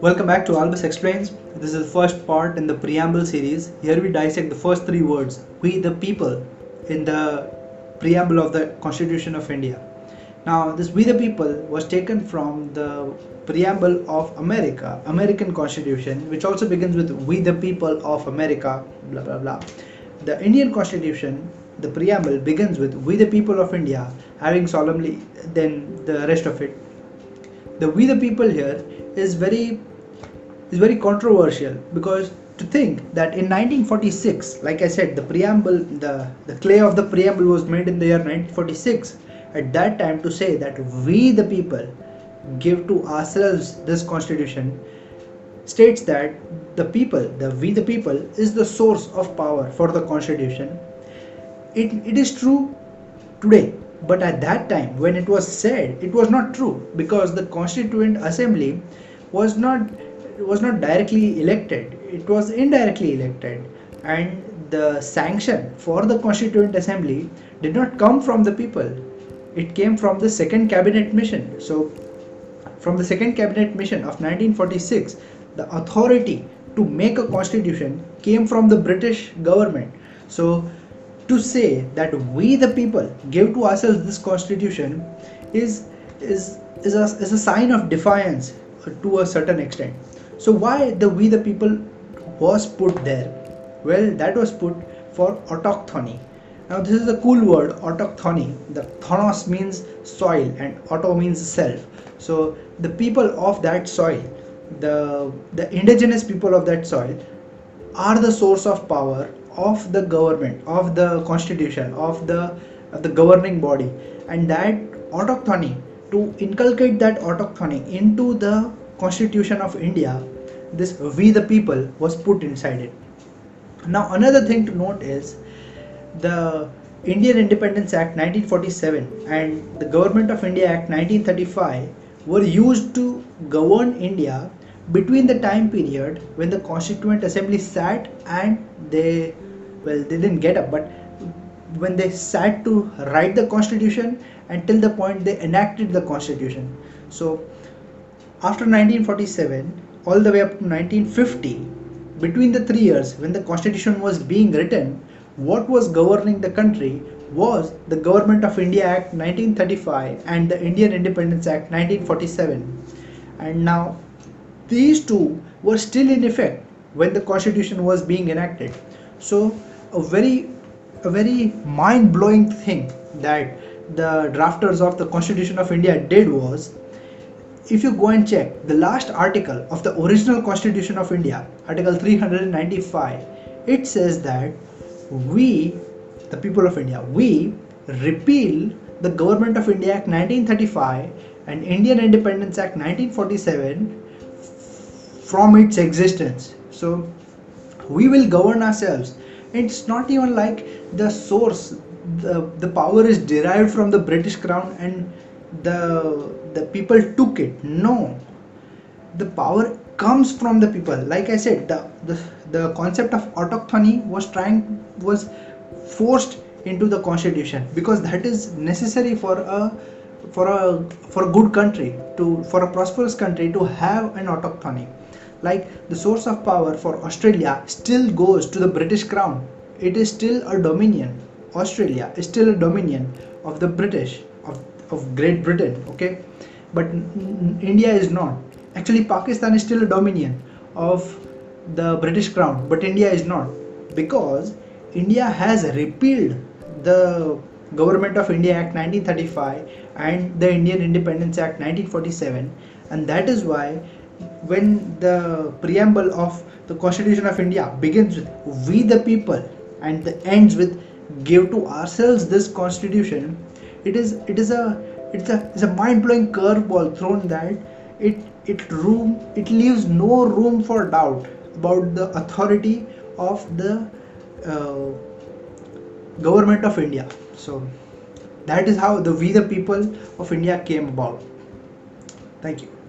Welcome back to Albus Explains. This is the first part in the preamble series. Here we dissect the first three words, we the people, in the preamble of the Constitution of India. Now, this we the people was taken from the preamble of America, American Constitution, which also begins with we the people of America, blah blah blah. The Indian Constitution, the preamble begins with we the people of India, having solemnly then the rest of it. The we the people here is very is very controversial because to think that in 1946 like i said the preamble the the clay of the preamble was made in the year 1946 at that time to say that we the people give to ourselves this constitution states that the people the we the people is the source of power for the constitution it, it is true today but at that time when it was said it was not true because the constituent assembly was not was not directly elected. It was indirectly elected. And the sanction for the constituent assembly did not come from the people. It came from the second cabinet mission. So from the second cabinet mission of 1946 the authority to make a constitution came from the british government. So to say that we the people give to ourselves this constitution is is is a, is a sign of defiance to a certain extent so why the we the people was put there? Well, that was put for autochthony. Now this is a cool word, autochthony. The thonos means soil and auto means self. So the people of that soil, the the indigenous people of that soil, are the source of power of the government, of the constitution, of the of the governing body, and that autochthony to inculcate that autochthony into the constitution of India this we the people was put inside it. Now another thing to note is the Indian Independence Act 1947 and the Government of India Act 1935 were used to govern India between the time period when the Constituent Assembly sat and they well they didn't get up but when they sat to write the constitution until the point they enacted the constitution so after 1947 all the way up to 1950, between the three years when the constitution was being written, what was governing the country was the Government of India Act 1935 and the Indian Independence Act 1947. And now these two were still in effect when the constitution was being enacted. So a very a very mind-blowing thing that the drafters of the Constitution of India did was if you go and check the last article of the original constitution of india article 395 it says that we the people of india we repeal the government of india act 1935 and indian independence act 1947 from its existence. So we will govern ourselves. It's not even like the source the, the power is derived from the british crown and the the people took it. No. The power comes from the people. Like i said the, the the concept of autochthony was trying was forced into the constitution because that is necessary for a for a for a good country to for a prosperous country to have an autochthony like the source of power for australia still goes to the british crown. It is still a dominion. Australia is still a dominion of the british of, of great britain okay? But India is not. Actually, Pakistan is still a dominion of the British Crown, but India is not. Because India has repealed the Government of India Act 1935 and the Indian Independence Act 1947, and that is why when the preamble of the Constitution of India begins with "We the people" and the ends with "Give to ourselves this Constitution," it is it is a it's a it's a mind-blowing curveball thrown that it it room it leaves no room for doubt about the authority of the uh, government of India. So that is how the we the people of India came about. Thank you.